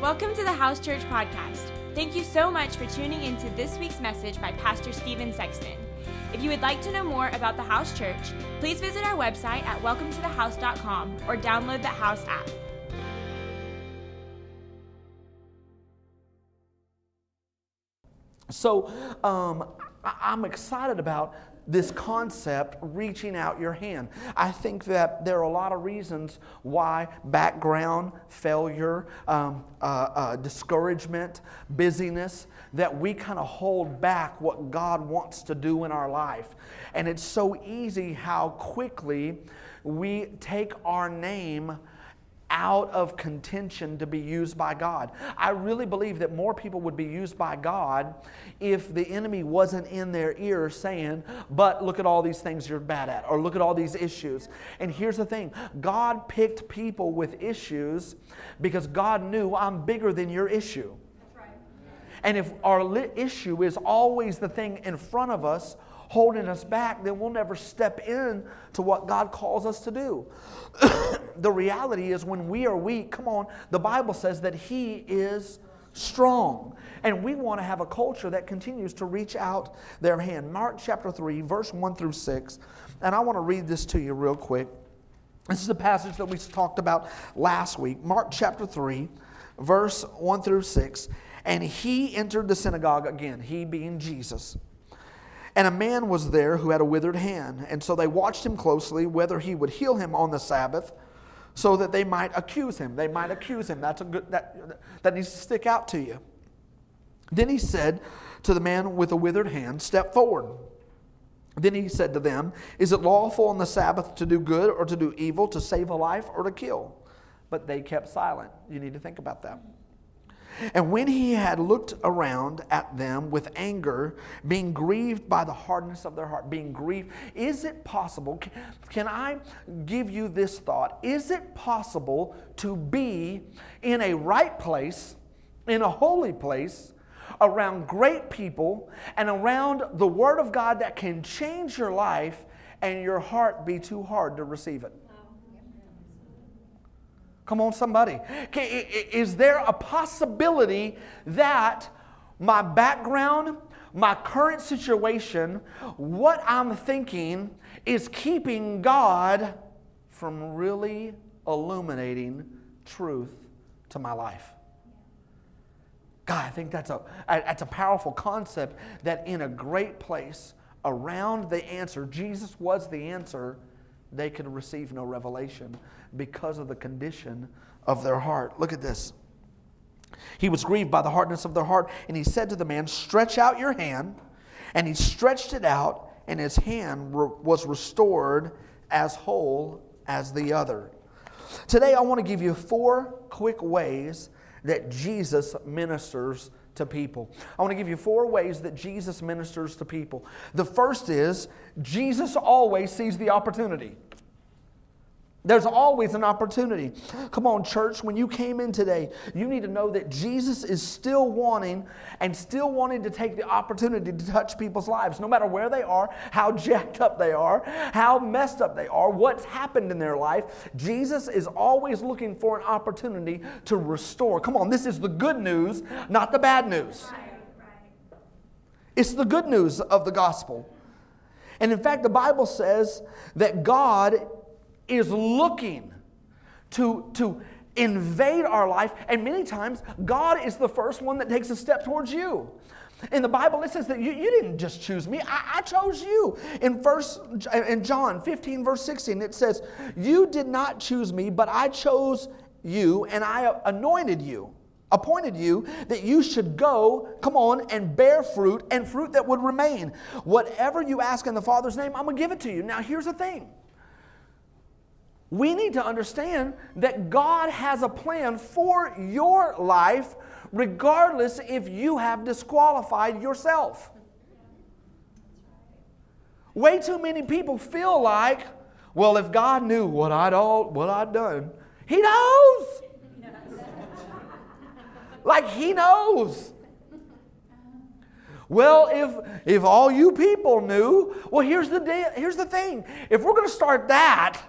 Welcome to the House Church Podcast. Thank you so much for tuning into this week's message by Pastor Steven Sexton. If you would like to know more about the House Church, please visit our website at welcometothehouse.com or download the House app. So um, I- I'm excited about this concept, reaching out your hand. I think that there are a lot of reasons why background, failure, um, uh, uh, discouragement, busyness, that we kind of hold back what God wants to do in our life. And it's so easy how quickly we take our name out of contention to be used by God. I really believe that more people would be used by God if the enemy wasn't in their ear saying, But look at all these things you're bad at, or look at all these issues. And here's the thing God picked people with issues because God knew I'm bigger than your issue. And if our issue is always the thing in front of us, holding us back, then we'll never step in to what God calls us to do. the reality is when we are weak, come on, the Bible says that He is strong. And we want to have a culture that continues to reach out their hand. Mark chapter 3, verse 1 through 6. And I want to read this to you real quick. This is a passage that we talked about last week. Mark chapter 3, verse 1 through 6. And he entered the synagogue again, he being Jesus. And a man was there who had a withered hand. And so they watched him closely, whether he would heal him on the Sabbath, so that they might accuse him. They might accuse him. That's a good that, that needs to stick out to you. Then he said to the man with the withered hand, Step forward. Then he said to them, Is it lawful on the Sabbath to do good or to do evil, to save a life or to kill? But they kept silent. You need to think about that. And when he had looked around at them with anger, being grieved by the hardness of their heart, being grieved, is it possible? Can, I give you this thought? Is it possible to be in a right place, in a holy place, around great people, and around the Word of God that can change your life, and your heart be too hard to receive it? Come on, somebody. Is there a possibility that my background, my current situation, what I'm thinking is keeping God from really illuminating truth to my life? God, I think that's a, that's a powerful concept that in a great place around the answer, Jesus was the answer, they could receive no revelation because of the condition of their heart. Look at this. He was grieved by the hardness of their heart, and he said to the man, Stretch out your hand. And he stretched it out, and his hand re- was restored as whole as the other. Today, I want to give you four quick ways that Jesus ministers to people. I want to give you four ways that Jesus ministers to people. The first is Jesus always sees the opportunity. There's always an opportunity. Come on, church, when you came in today, you need to know that Jesus is still wanting and still wanting to take the opportunity to touch people's lives, no matter where they are, how jacked up they are, how messed up they are, what's happened in their life. Jesus is always looking for an opportunity to restore. Come on, this is the good news, not the bad news. It's the good news of the gospel. And in fact, the Bible says that God is looking to, to invade our life, and many times God is the first one that takes a step towards you. In the Bible, it says that you, you didn't just choose me, I, I chose you. In first in John 15, verse 16, it says, You did not choose me, but I chose you, and I anointed you appointed you that you should go, come on, and bear fruit and fruit that would remain. Whatever you ask in the Father's name, I'm going to give it to you. Now, here's the thing we need to understand that God has a plan for your life, regardless if you have disqualified yourself. Way too many people feel like, well, if God knew what I'd all what I'd done, He knows. like He knows. Well, if if all you people knew, well, here's the here's the thing. If we're going to start that,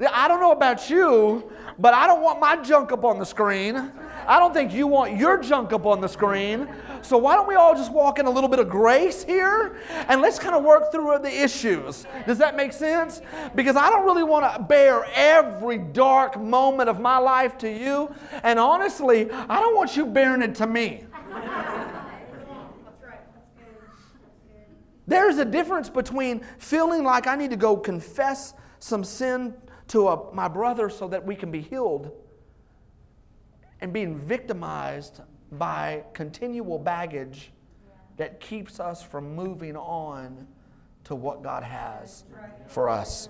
I don't know about you, but I don't want my junk up on the screen. I don't think you want your junk up on the screen. So why don't we all just walk in a little bit of grace here and let's kind of work through the issues. Does that make sense? Because I don't really want to bear every dark moment of my life to you. And honestly, I don't want you bearing it to me. There's a difference between feeling like I need to go confess some sin to a, my brother so that we can be healed and being victimized by continual baggage that keeps us from moving on to what God has for us.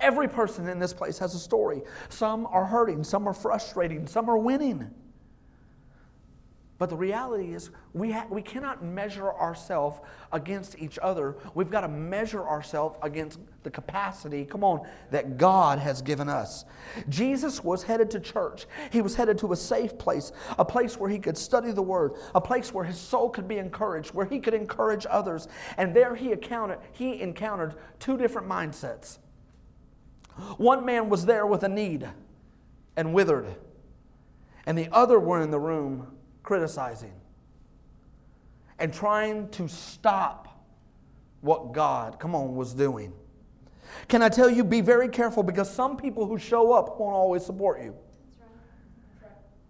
Every person in this place has a story. Some are hurting, some are frustrating, some are winning. But the reality is, we, ha- we cannot measure ourselves against each other. We've got to measure ourselves against the capacity, come on, that God has given us. Jesus was headed to church. He was headed to a safe place, a place where he could study the Word, a place where his soul could be encouraged, where he could encourage others. And there he encountered, he encountered two different mindsets. One man was there with a need and withered, and the other were in the room criticizing and trying to stop what God, come on, was doing. Can I tell you, be very careful because some people who show up won't always support you.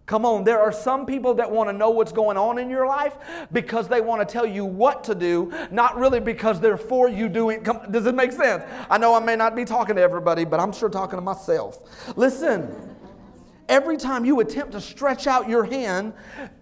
Come on, there are some people that want to know what's going on in your life because they want to tell you what to do, not really because they're for you doing. Come, does it make sense? I know I may not be talking to everybody, but I'm sure talking to myself. Listen. Every time you attempt to stretch out your hand,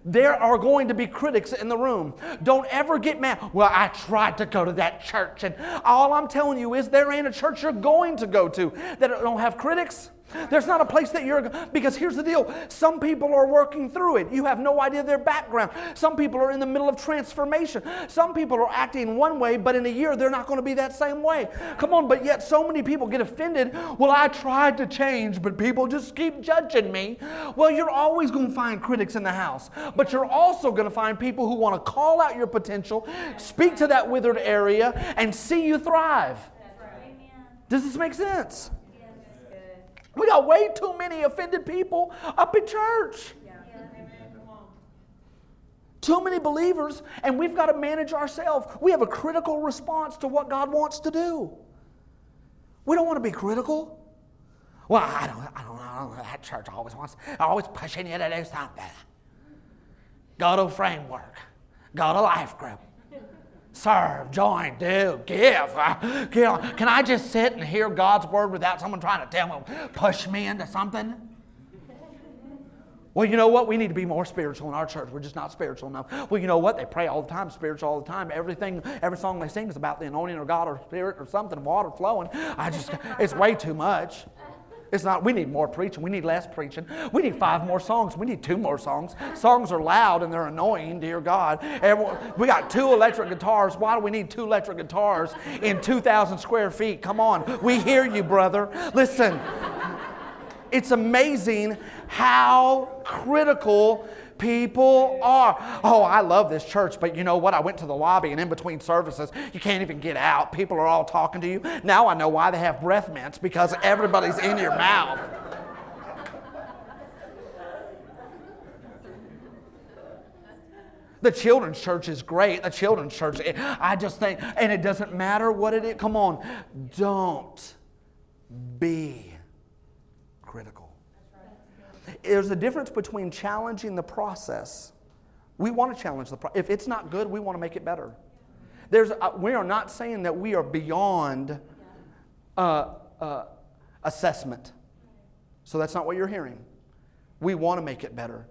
there are going to be critics in the room. Don't ever get mad. Well, I tried to go to that church, and all I'm telling you is there ain't a church you're going to go to that don't have critics. There's not a place that you're, because here's the deal some people are working through it. You have no idea their background. Some people are in the middle of transformation. Some people are acting one way, but in a year they're not going to be that same way. Come on, but yet so many people get offended. Well, I tried to change, but people just keep judging me. Well, you're always going to find critics in the house, but you're also going to find people who want to call out your potential, speak to that withered area, and see you thrive. Does this make sense? We got way too many offended people up in church. Too many believers, and we've got to manage ourselves. We have a critical response to what God wants to do. We don't want to be critical. Well, I don't, I don't, I don't know. That church always wants, always pushing you to do something. Go to framework. Go to life group serve, join, do, give. Can I just sit and hear God's word without someone trying to tell me, push me into something? Well, you know what? We need to be more spiritual in our church. We're just not spiritual enough. Well, you know what? They pray all the time, spiritual all the time. Everything, every song they sing is about the anointing of God or spirit or something, water flowing. I just, it's way too much. It's not, we need more preaching. We need less preaching. We need five more songs. We need two more songs. Songs are loud and they're annoying, dear God. We got two electric guitars. Why do we need two electric guitars in 2,000 square feet? Come on. We hear you, brother. Listen, it's amazing how critical people are. Oh, I love this church, but you know what? I went to the lobby and in between services, you can't even get out. People are all talking to you. Now I know why they have breath mints because everybody's in your mouth. The children's church is great. The children's church, I just think, and it doesn't matter what it is. Come on, don't be there's a difference between challenging the process. We want to challenge the process. If it's not good, we want to make it better. There's a, we are not saying that we are beyond uh, uh, assessment. So that's not what you're hearing. We want to make it better.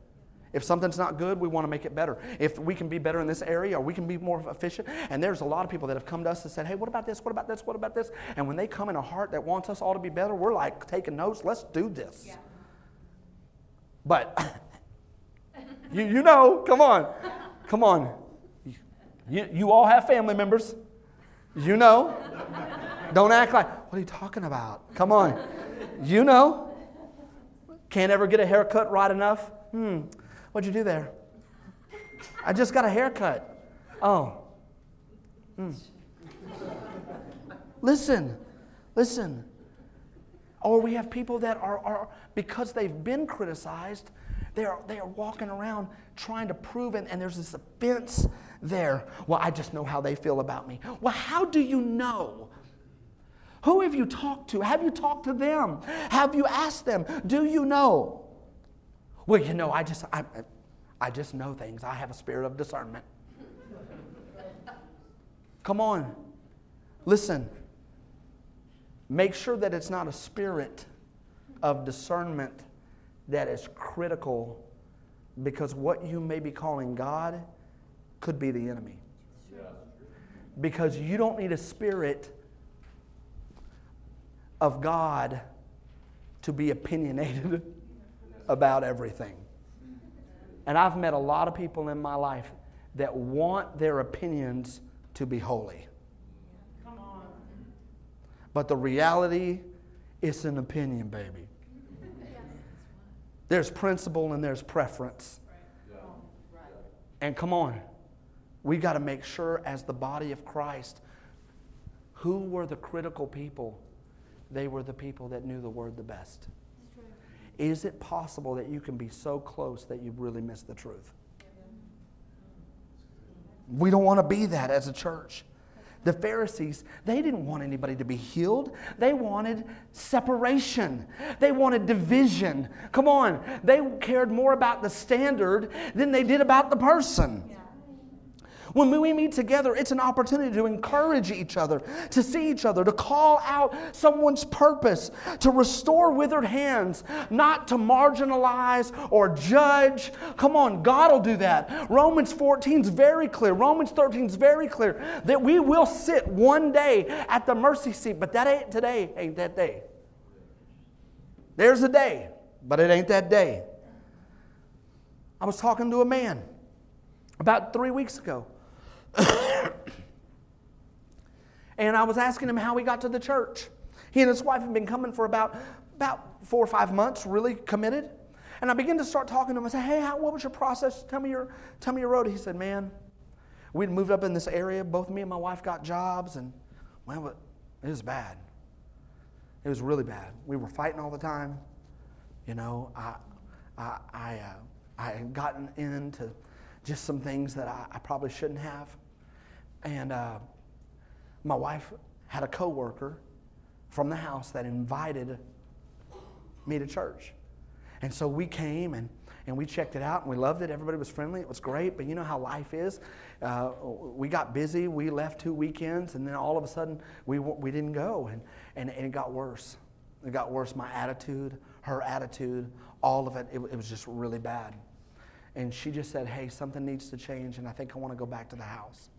If something's not good, we want to make it better. If we can be better in this area or we can be more efficient, and there's a lot of people that have come to us and said, hey, what about this? What about this? What about this? And when they come in a heart that wants us all to be better, we're like taking notes. Let's do this. Yeah. But you, you know, come on, come on. You, you all have family members. You know. Don't act like, what are you talking about? Come on. You know. Can't ever get a haircut right enough. Hmm. What'd you do there? I just got a haircut. Oh. Hmm. Listen, listen. Or we have people that are, are because they've been criticized, they are, they are walking around trying to prove it, and there's this offense there. Well, I just know how they feel about me. Well, how do you know? Who have you talked to? Have you talked to them? Have you asked them? Do you know? Well, you know, I just I, I just know things. I have a spirit of discernment. Come on. Listen. Make sure that it's not a spirit of discernment that is critical because what you may be calling God could be the enemy. Because you don't need a spirit of God to be opinionated about everything. And I've met a lot of people in my life that want their opinions to be holy. But the reality, it's an opinion, baby. There's principle and there's preference. And come on, we got to make sure, as the body of Christ, who were the critical people? They were the people that knew the word the best. Is it possible that you can be so close that you really miss the truth? We don't want to be that as a church. The Pharisees, they didn't want anybody to be healed. They wanted separation. They wanted division. Come on. They cared more about the standard than they did about the person. Yeah. When we meet together, it's an opportunity to encourage each other, to see each other, to call out someone's purpose, to restore withered hands, not to marginalize or judge. Come on, God will do that. Romans 14 is very clear. Romans 13 is very clear that we will sit one day at the mercy seat, but that ain't today, ain't that day. There's a day, but it ain't that day. I was talking to a man about three weeks ago. And I was asking him how he got to the church. He and his wife had been coming for about, about four or five months, really committed. And I began to start talking to him. I said, Hey, how, what was your process? Tell me your, tell me your road. He said, Man, we'd moved up in this area. Both me and my wife got jobs, and well, it was bad. It was really bad. We were fighting all the time. You know, I, I, I, uh, I had gotten into just some things that I, I probably shouldn't have. And uh, my wife had a coworker from the house that invited me to church. And so we came and, and we checked it out and we loved it. Everybody was friendly. It was great. But you know how life is. Uh, we got busy. We left two weekends and then all of a sudden we, we didn't go. And, and, and it got worse. It got worse. My attitude, her attitude, all of it, it, it was just really bad. And she just said, Hey, something needs to change and I think I want to go back to the house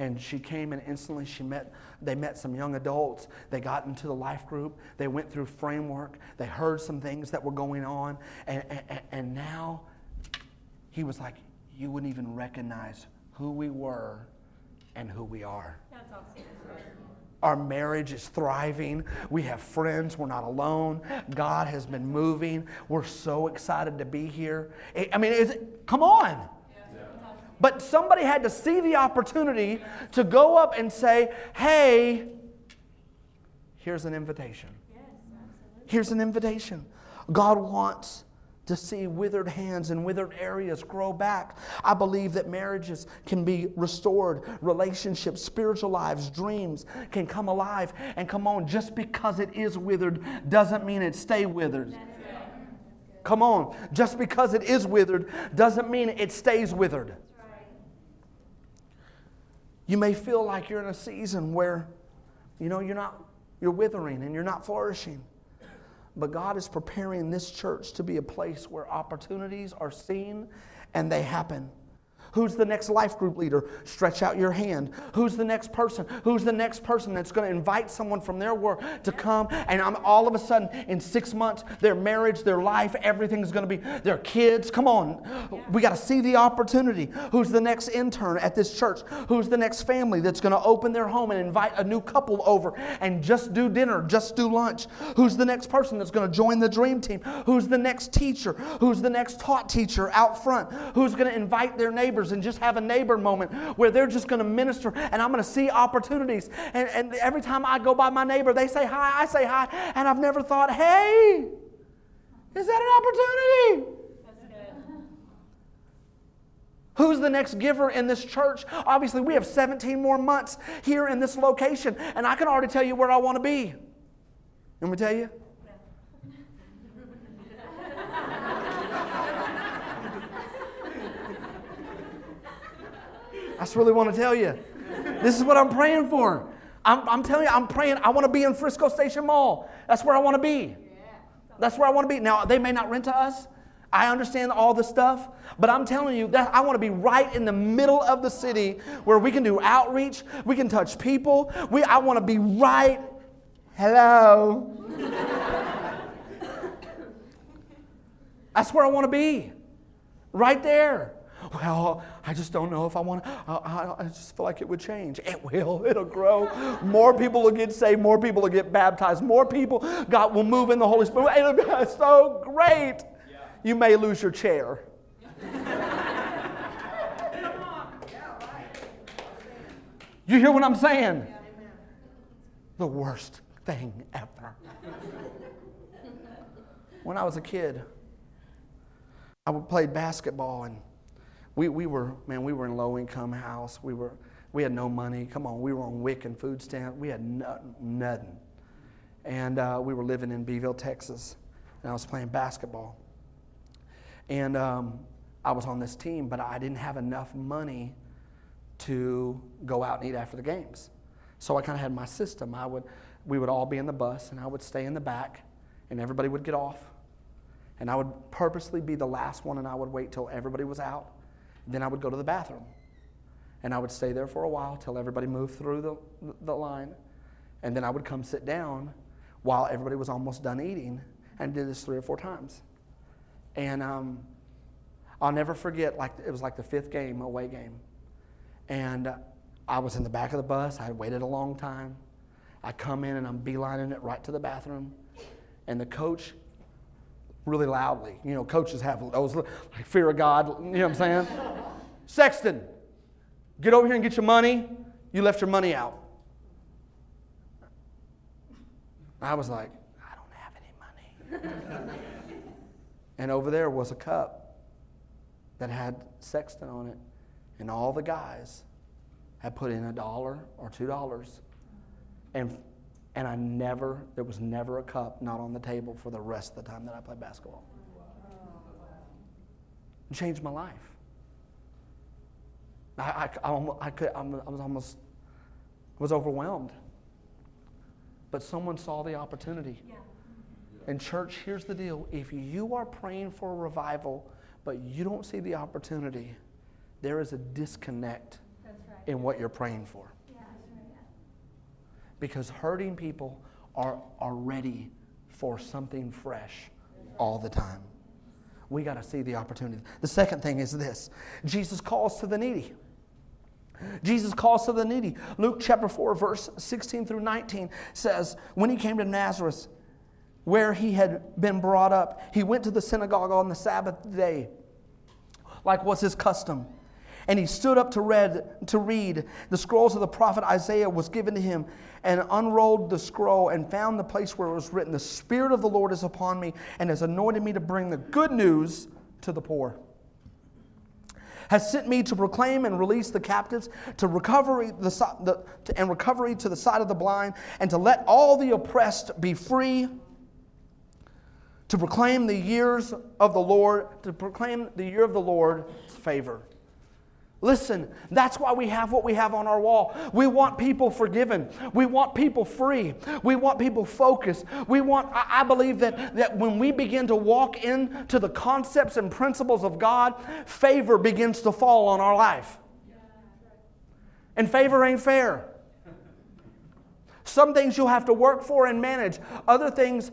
and she came and instantly she met they met some young adults they got into the life group they went through framework they heard some things that were going on and, and, and now he was like you wouldn't even recognize who we were and who we are That's awesome. Our marriage is thriving. We have friends. We're not alone. God has been moving. We're so excited to be here. I mean, come on. But somebody had to see the opportunity to go up and say, hey, here's an invitation. Here's an invitation. God wants to see withered hands and withered areas grow back. I believe that marriages can be restored, relationships, spiritual lives, dreams can come alive and come on. Just because it is withered doesn't mean it stay withered. Come on. Just because it is withered doesn't mean it stays withered. You may feel like you're in a season where, you know, you're not, you're withering and you're not flourishing. But God is preparing this church to be a place where opportunities are seen and they happen. Who's the next life group leader? Stretch out your hand. Who's the next person? Who's the next person that's going to invite someone from their work to come? And I'm all of a sudden, in six months, their marriage, their life, everything's going to be their kids. Come on. We got to see the opportunity. Who's the next intern at this church? Who's the next family that's going to open their home and invite a new couple over and just do dinner, just do lunch? Who's the next person that's going to join the dream team? Who's the next teacher? Who's the next taught teacher out front? Who's going to invite their neighbors? Neighbors and just have a neighbor moment where they're just going to minister and I'm going to see opportunities. And, and every time I go by my neighbor, they say hi, I say hi, and I've never thought, hey, is that an opportunity? Who's the next giver in this church? Obviously, we have 17 more months here in this location, and I can already tell you where I want to be. Let me tell you? I just really want to tell you. This is what I'm praying for. I'm, I'm telling you, I'm praying. I want to be in Frisco Station Mall. That's where I want to be. That's where I want to be. Now, they may not rent to us. I understand all the stuff, but I'm telling you that I want to be right in the middle of the city where we can do outreach, we can touch people. We, I want to be right. Hello. That's where I want to be. Right there. Well, I just don't know if I want to. I, I, just feel like it would change. It will. It'll grow. More people will get saved. More people will get baptized. More people, God will move in the Holy Spirit. It'll be so great. Yeah. You may lose your chair. you hear what I'm saying? The worst thing ever. when I was a kid, I played basketball and we, we were, man, we were in low income house. We were, we had no money. Come on, we were on WIC and food stamp. We had nothing. nothing. And uh, we were living in Beeville, Texas. And I was playing basketball. And um, I was on this team, but I didn't have enough money to go out and eat after the games. So I kind of had my system. I would, we would all be in the bus, and I would stay in the back, and everybody would get off. And I would purposely be the last one, and I would wait till everybody was out then I would go to the bathroom. And I would stay there for a while till everybody moved through the, the line. And then I would come sit down while everybody was almost done eating and did this three or four times. And um, I'll never forget, like it was like the fifth game, away game. And I was in the back of the bus. I had waited a long time. I come in and I'm beelining it right to the bathroom. And the coach really loudly. You know, coaches have those like fear of God. You know what I'm saying? Sexton, get over here and get your money. You left your money out. I was like, I don't have any money. and over there was a cup that had Sexton on it, and all the guys had put in a dollar or two dollars. And and I never, there was never a cup not on the table for the rest of the time that I played basketball. It changed my life. I, I, I, I, could, I was almost, I was overwhelmed. But someone saw the opportunity. Yeah. And, church, here's the deal if you are praying for a revival, but you don't see the opportunity, there is a disconnect right. in what you're praying for because hurting people are, are ready for something fresh all the time. We got to see the opportunity. The second thing is this Jesus calls to the needy. Jesus calls to the needy. Luke chapter 4, verse 16 through 19 says, When he came to Nazareth, where he had been brought up, he went to the synagogue on the Sabbath day, like was his custom. And he stood up to read to read. The scrolls of the prophet Isaiah was given to him, and unrolled the scroll and found the place where it was written, The Spirit of the Lord is upon me, and has anointed me to bring the good news to the poor. Has sent me to proclaim and release the captives, to recovery the, the to, and recovery to the sight of the blind, and to let all the oppressed be free to proclaim the years of the Lord, to proclaim the year of the Lord's favor. Listen, that's why we have what we have on our wall. We want people forgiven. We want people free. We want people focused. We want, I believe that, that when we begin to walk into the concepts and principles of God, favor begins to fall on our life. And favor ain't fair. Some things you'll have to work for and manage. Other things,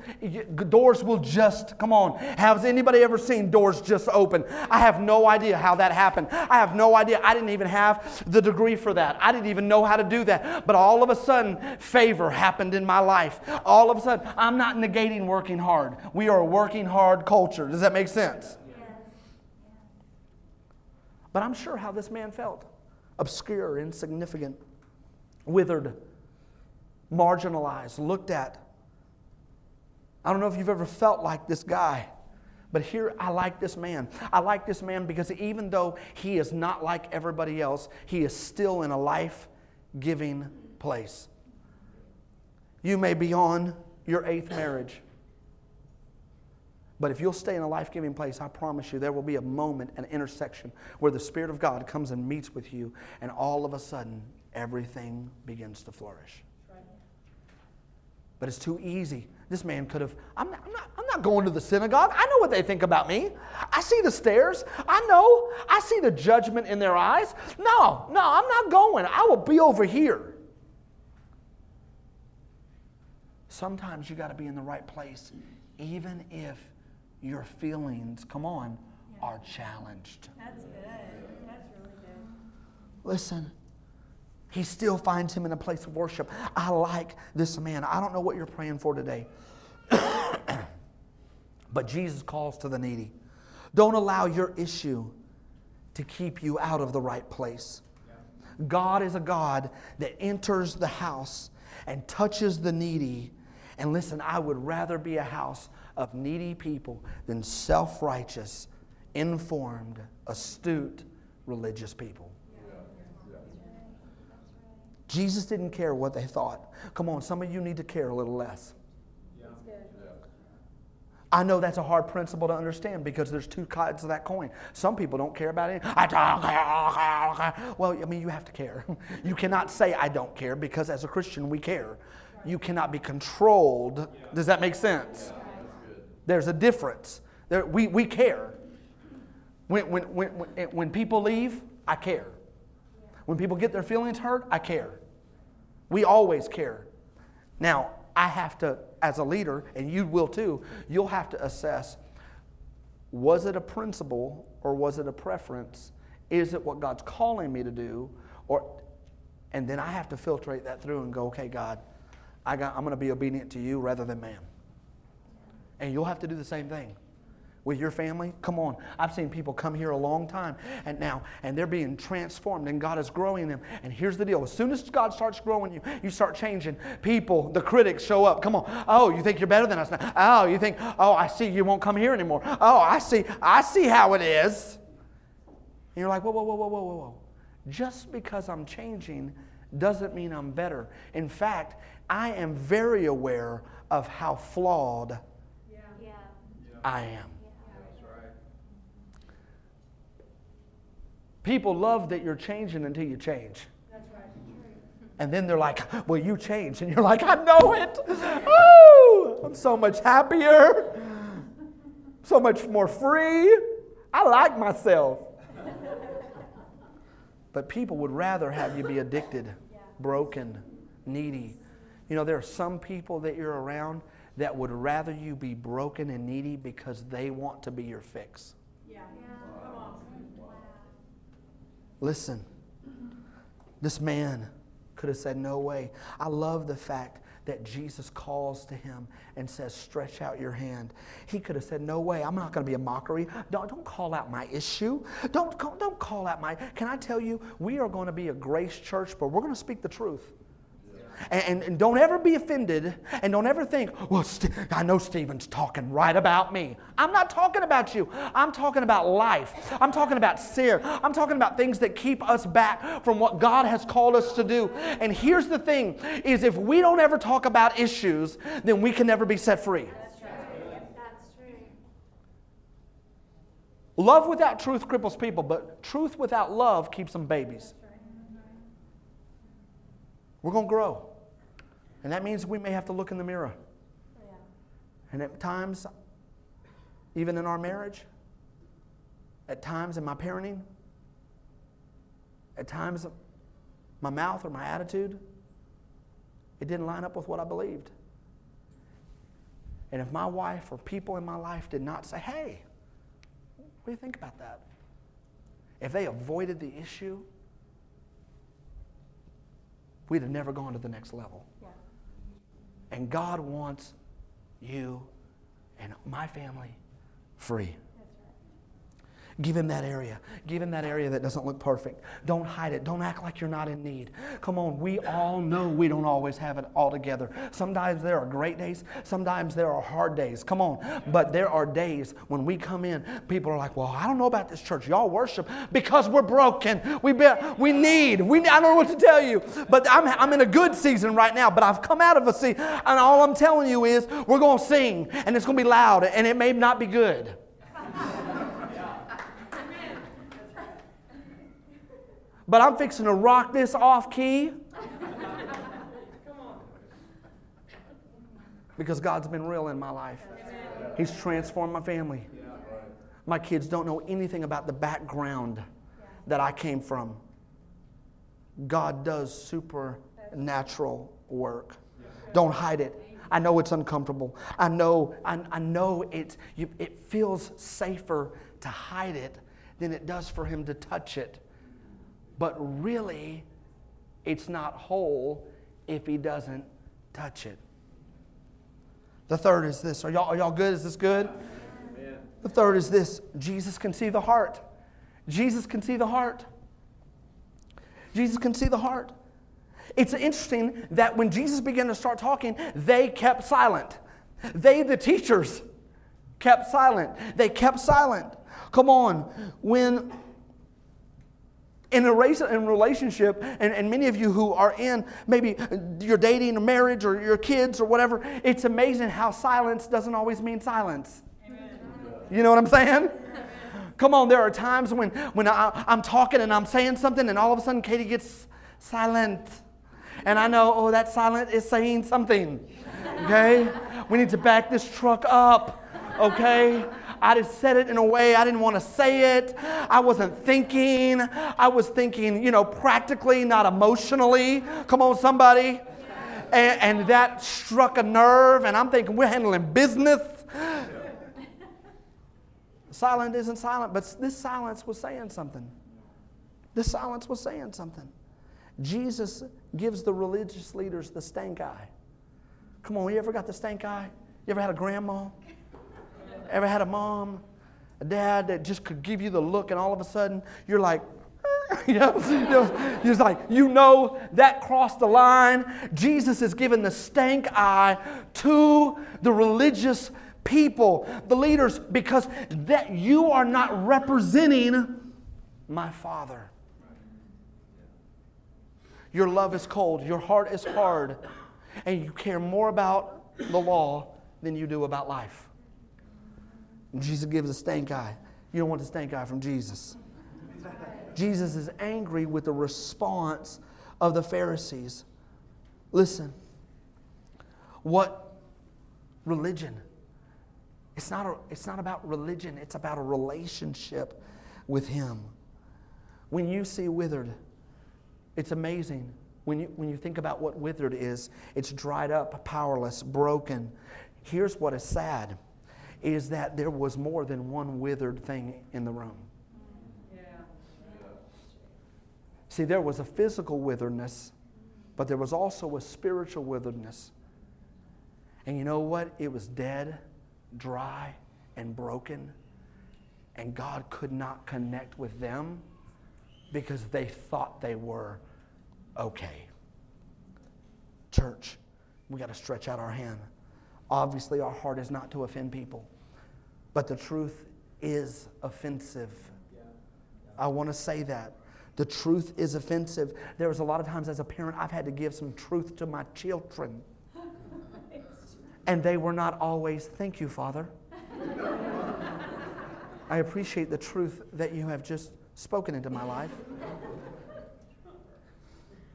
doors will just, come on. Has anybody ever seen doors just open? I have no idea how that happened. I have no idea. I didn't even have the degree for that. I didn't even know how to do that. But all of a sudden, favor happened in my life. All of a sudden, I'm not negating working hard. We are a working hard culture. Does that make sense? But I'm sure how this man felt obscure, insignificant, withered, marginalized, looked at. I don't know if you've ever felt like this guy. But here, I like this man. I like this man because even though he is not like everybody else, he is still in a life giving place. You may be on your eighth marriage. But if you'll stay in a life giving place, I promise you there will be a moment, an intersection, where the Spirit of God comes and meets with you, and all of a sudden, everything begins to flourish. But it's too easy. This man could have, I'm not, I'm, not, I'm not going to the synagogue. I know what they think about me. I see the stares. I know. I see the judgment in their eyes. No, no, I'm not going. I will be over here. Sometimes you got to be in the right place, even if your feelings, come on, yeah. are challenged. That's good. That's really good. Listen, he still finds him in a place of worship. I like this man. I don't know what you're praying for today, but Jesus calls to the needy. Don't allow your issue to keep you out of the right place. God is a God that enters the house and touches the needy. And listen, I would rather be a house of needy people than self righteous, informed, astute, religious people. Jesus didn't care what they thought. Come on, some of you need to care a little less. I know that's a hard principle to understand because there's two sides of that coin. Some people don't care about it. I don't care. Well, I mean, you have to care. You cannot say I don't care because as a Christian we care. You cannot be controlled. Does that make sense? There's a difference. There, we, we care. When, when, when, when people leave, I care. When people get their feelings hurt, I care. We always care. Now, I have to, as a leader, and you will too, you'll have to assess was it a principle or was it a preference? Is it what God's calling me to do? Or, and then I have to filtrate that through and go, okay, God, I got, I'm going to be obedient to you rather than man. And you'll have to do the same thing with your family. Come on. I've seen people come here a long time and now, and they're being transformed, and God is growing them. And here's the deal as soon as God starts growing you, you start changing. People, the critics show up. Come on. Oh, you think you're better than us now? Oh, you think, oh, I see you won't come here anymore. Oh, I see, I see how it is. And you're like, whoa, whoa, whoa, whoa, whoa, whoa, whoa. Just because I'm changing doesn't mean I'm better. In fact, I am very aware of how flawed yeah. I am. People love that you're changing until you change. And then they're like, well, you changed. And you're like, I know it. Oh, I'm so much happier, so much more free. I like myself. But people would rather have you be addicted, broken, needy. You know, there are some people that you're around that would rather you be broken and needy because they want to be your fix. Yeah. Listen, this man could have said, No way. I love the fact that Jesus calls to him and says, Stretch out your hand. He could have said, No way, I'm not going to be a mockery. Don't, don't call out my issue. Don't, don't call out my. Can I tell you, we are going to be a grace church, but we're going to speak the truth. And, and, don't ever be offended and don't ever think, well, St- I know Steven's talking right about me. I'm not talking about you. I'm talking about life. I'm talking about sin. I'm talking about things that keep us back from what God has called us to do. And here's the thing is if we don't ever talk about issues, then we can never be set free. Love without truth cripples people, but truth without love keeps them babies. We're going to grow. And that means we may have to look in the mirror. Yeah. And at times, even in our marriage, at times in my parenting, at times my mouth or my attitude, it didn't line up with what I believed. And if my wife or people in my life did not say, hey, what do you think about that? If they avoided the issue, we'd have never gone to the next level. And God wants you and my family free. Give him that area. Give him that area that doesn't look perfect. Don't hide it. Don't act like you're not in need. Come on, we all know we don't always have it all together. Sometimes there are great days, sometimes there are hard days. Come on. But there are days when we come in, people are like, well, I don't know about this church. Y'all worship because we're broken. We, be, we need. We, I don't know what to tell you. But I'm, I'm in a good season right now, but I've come out of a season, and all I'm telling you is we're going to sing, and it's going to be loud, and it may not be good. But I'm fixing to rock this off key. Because God's been real in my life. He's transformed my family. My kids don't know anything about the background that I came from. God does supernatural work. Don't hide it. I know it's uncomfortable. I know, I, I know it, you, it feels safer to hide it than it does for him to touch it. But really, it's not whole if he doesn't touch it. The third is this. Are y'all, are y'all good? Is this good? Amen. The third is this Jesus can see the heart. Jesus can see the heart. Jesus can see the heart. It's interesting that when Jesus began to start talking, they kept silent. They, the teachers, kept silent. They kept silent. Come on. When in a relationship, and, and many of you who are in maybe you're dating a marriage or your kids or whatever, it's amazing how silence doesn't always mean silence. Amen. You know what I'm saying? Come on, there are times when, when I, I'm talking and I'm saying something, and all of a sudden Katie gets silent. And I know, oh, that silent is saying something. Okay? we need to back this truck up. Okay? I just said it in a way I didn't want to say it. I wasn't thinking. I was thinking, you know, practically, not emotionally. Come on, somebody. And, and that struck a nerve, and I'm thinking we're handling business. Silent isn't silent, but this silence was saying something. This silence was saying something. Jesus gives the religious leaders the stank eye. Come on, you ever got the stank eye? You ever had a grandma? Ever had a mom, a dad that just could give you the look, and all of a sudden you're like, you know, he's like, you know, that crossed the line. Jesus is giving the stank eye to the religious people, the leaders, because that you are not representing my Father. Your love is cold, your heart is hard, and you care more about the law than you do about life. Jesus gives a stank eye. You don't want the stank eye from Jesus. Jesus is angry with the response of the Pharisees. Listen, what religion? It's not, a, it's not about religion, it's about a relationship with Him. When you see withered, it's amazing. When you, when you think about what withered is, it's dried up, powerless, broken. Here's what is sad is that there was more than one withered thing in the room. See, there was a physical witheredness, but there was also a spiritual witheredness. And you know what? It was dead, dry, and broken. And God could not connect with them because they thought they were okay. Church, we got to stretch out our hand. Obviously, our heart is not to offend people, but the truth is offensive. I want to say that. The truth is offensive. There was a lot of times as a parent, I've had to give some truth to my children. And they were not always, thank you, Father. I appreciate the truth that you have just spoken into my life.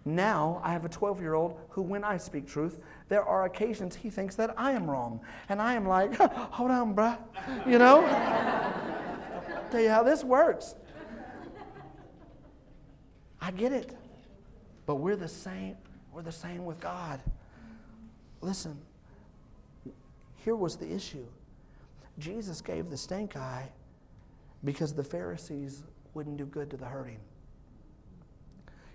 Now I have a 12 year old who, when I speak truth, there are occasions he thinks that I am wrong. And I am like, hold on, bruh. You know? Tell you how this works. I get it. But we're the same. We're the same with God. Listen, here was the issue Jesus gave the stank eye because the Pharisees wouldn't do good to the hurting.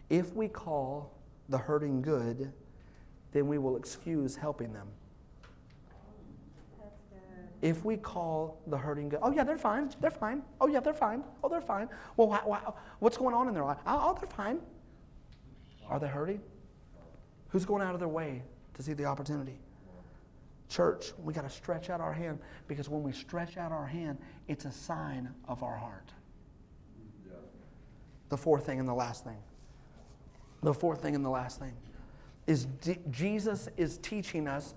If we call the hurting good, then we will excuse helping them. if we call the hurting good, oh yeah, they're fine, they're fine. Oh yeah, they're fine. Oh, they're fine. Well, why, why, what's going on in their life? Oh, oh, they're fine. Are they hurting? Who's going out of their way to see the opportunity? Church, we got to stretch out our hand because when we stretch out our hand, it's a sign of our heart. The fourth thing and the last thing. The fourth thing and the last thing is D- Jesus is teaching us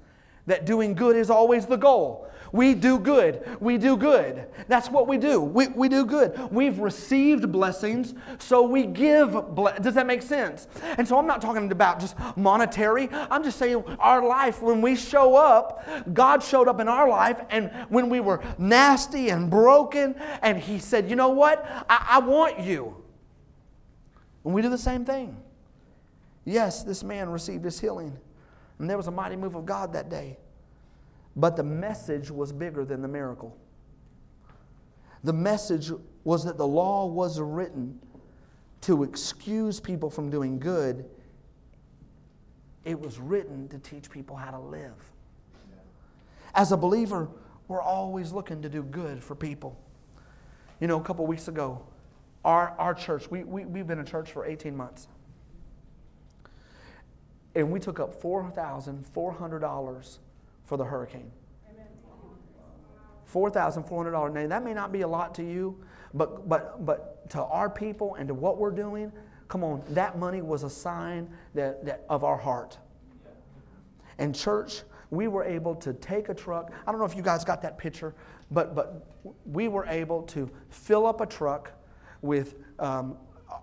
that doing good is always the goal. We do good. We do good. That's what we do. We, we do good. We've received blessings, so we give. Ble- Does that make sense? And so I'm not talking about just monetary. I'm just saying our life, when we show up, God showed up in our life, and when we were nasty and broken, and He said, You know what? I, I want you. And we do the same thing. Yes, this man received his healing. And there was a mighty move of God that day. But the message was bigger than the miracle. The message was that the law was written to excuse people from doing good, it was written to teach people how to live. As a believer, we're always looking to do good for people. You know, a couple weeks ago, our, our church, we, we, we've been in church for 18 months and we took up $4,400 for the hurricane. $4,400. Now, that may not be a lot to you, but, but, but to our people and to what we're doing, come on, that money was a sign that, that of our heart. And, church, we were able to take a truck. I don't know if you guys got that picture, but, but we were able to fill up a truck with um,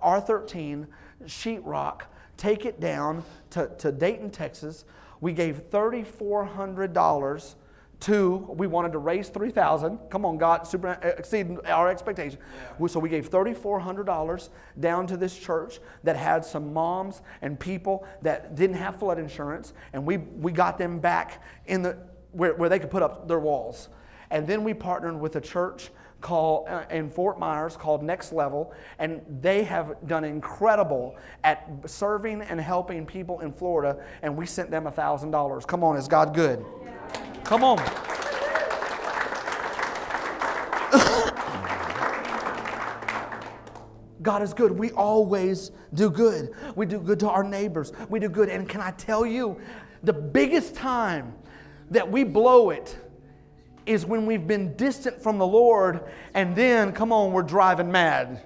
R13 sheetrock take it down to, to Dayton, Texas. We gave $3,400 to, we wanted to raise 3000 Come on, God, super uh, exceeding our expectation. Yeah. So we gave $3,400 down to this church that had some moms and people that didn't have flood insurance, and we, we got them back in the, where, where they could put up their walls. And then we partnered with a church called uh, in Fort Myers called Next Level, and they have done incredible at serving and helping people in Florida. And we sent them a thousand dollars. Come on, is God good? Come on. God is good. We always do good. We do good to our neighbors. We do good. And can I tell you, the biggest time that we blow it is when we've been distant from the Lord and then, come on, we're driving mad.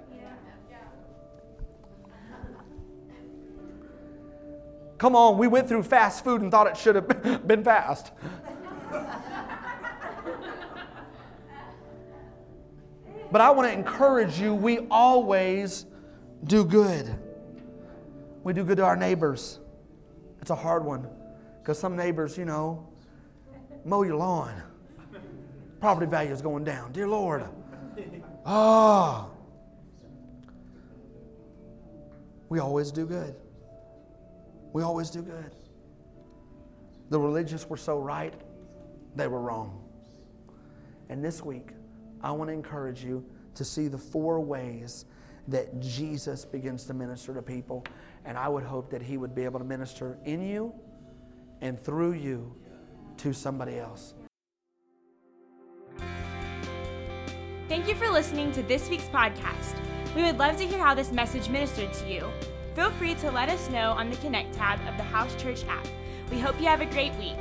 Come on, we went through fast food and thought it should have been fast. but I want to encourage you, we always do good. We do good to our neighbors. It's a hard one because some neighbors, you know, mow your lawn property value is going down. Dear Lord. Ah. Oh. We always do good. We always do good. The religious were so right, they were wrong. And this week, I want to encourage you to see the four ways that Jesus begins to minister to people. And I would hope that he would be able to minister in you and through you to somebody else. Thank you for listening to this week's podcast. We would love to hear how this message ministered to you. Feel free to let us know on the Connect tab of the House Church app. We hope you have a great week.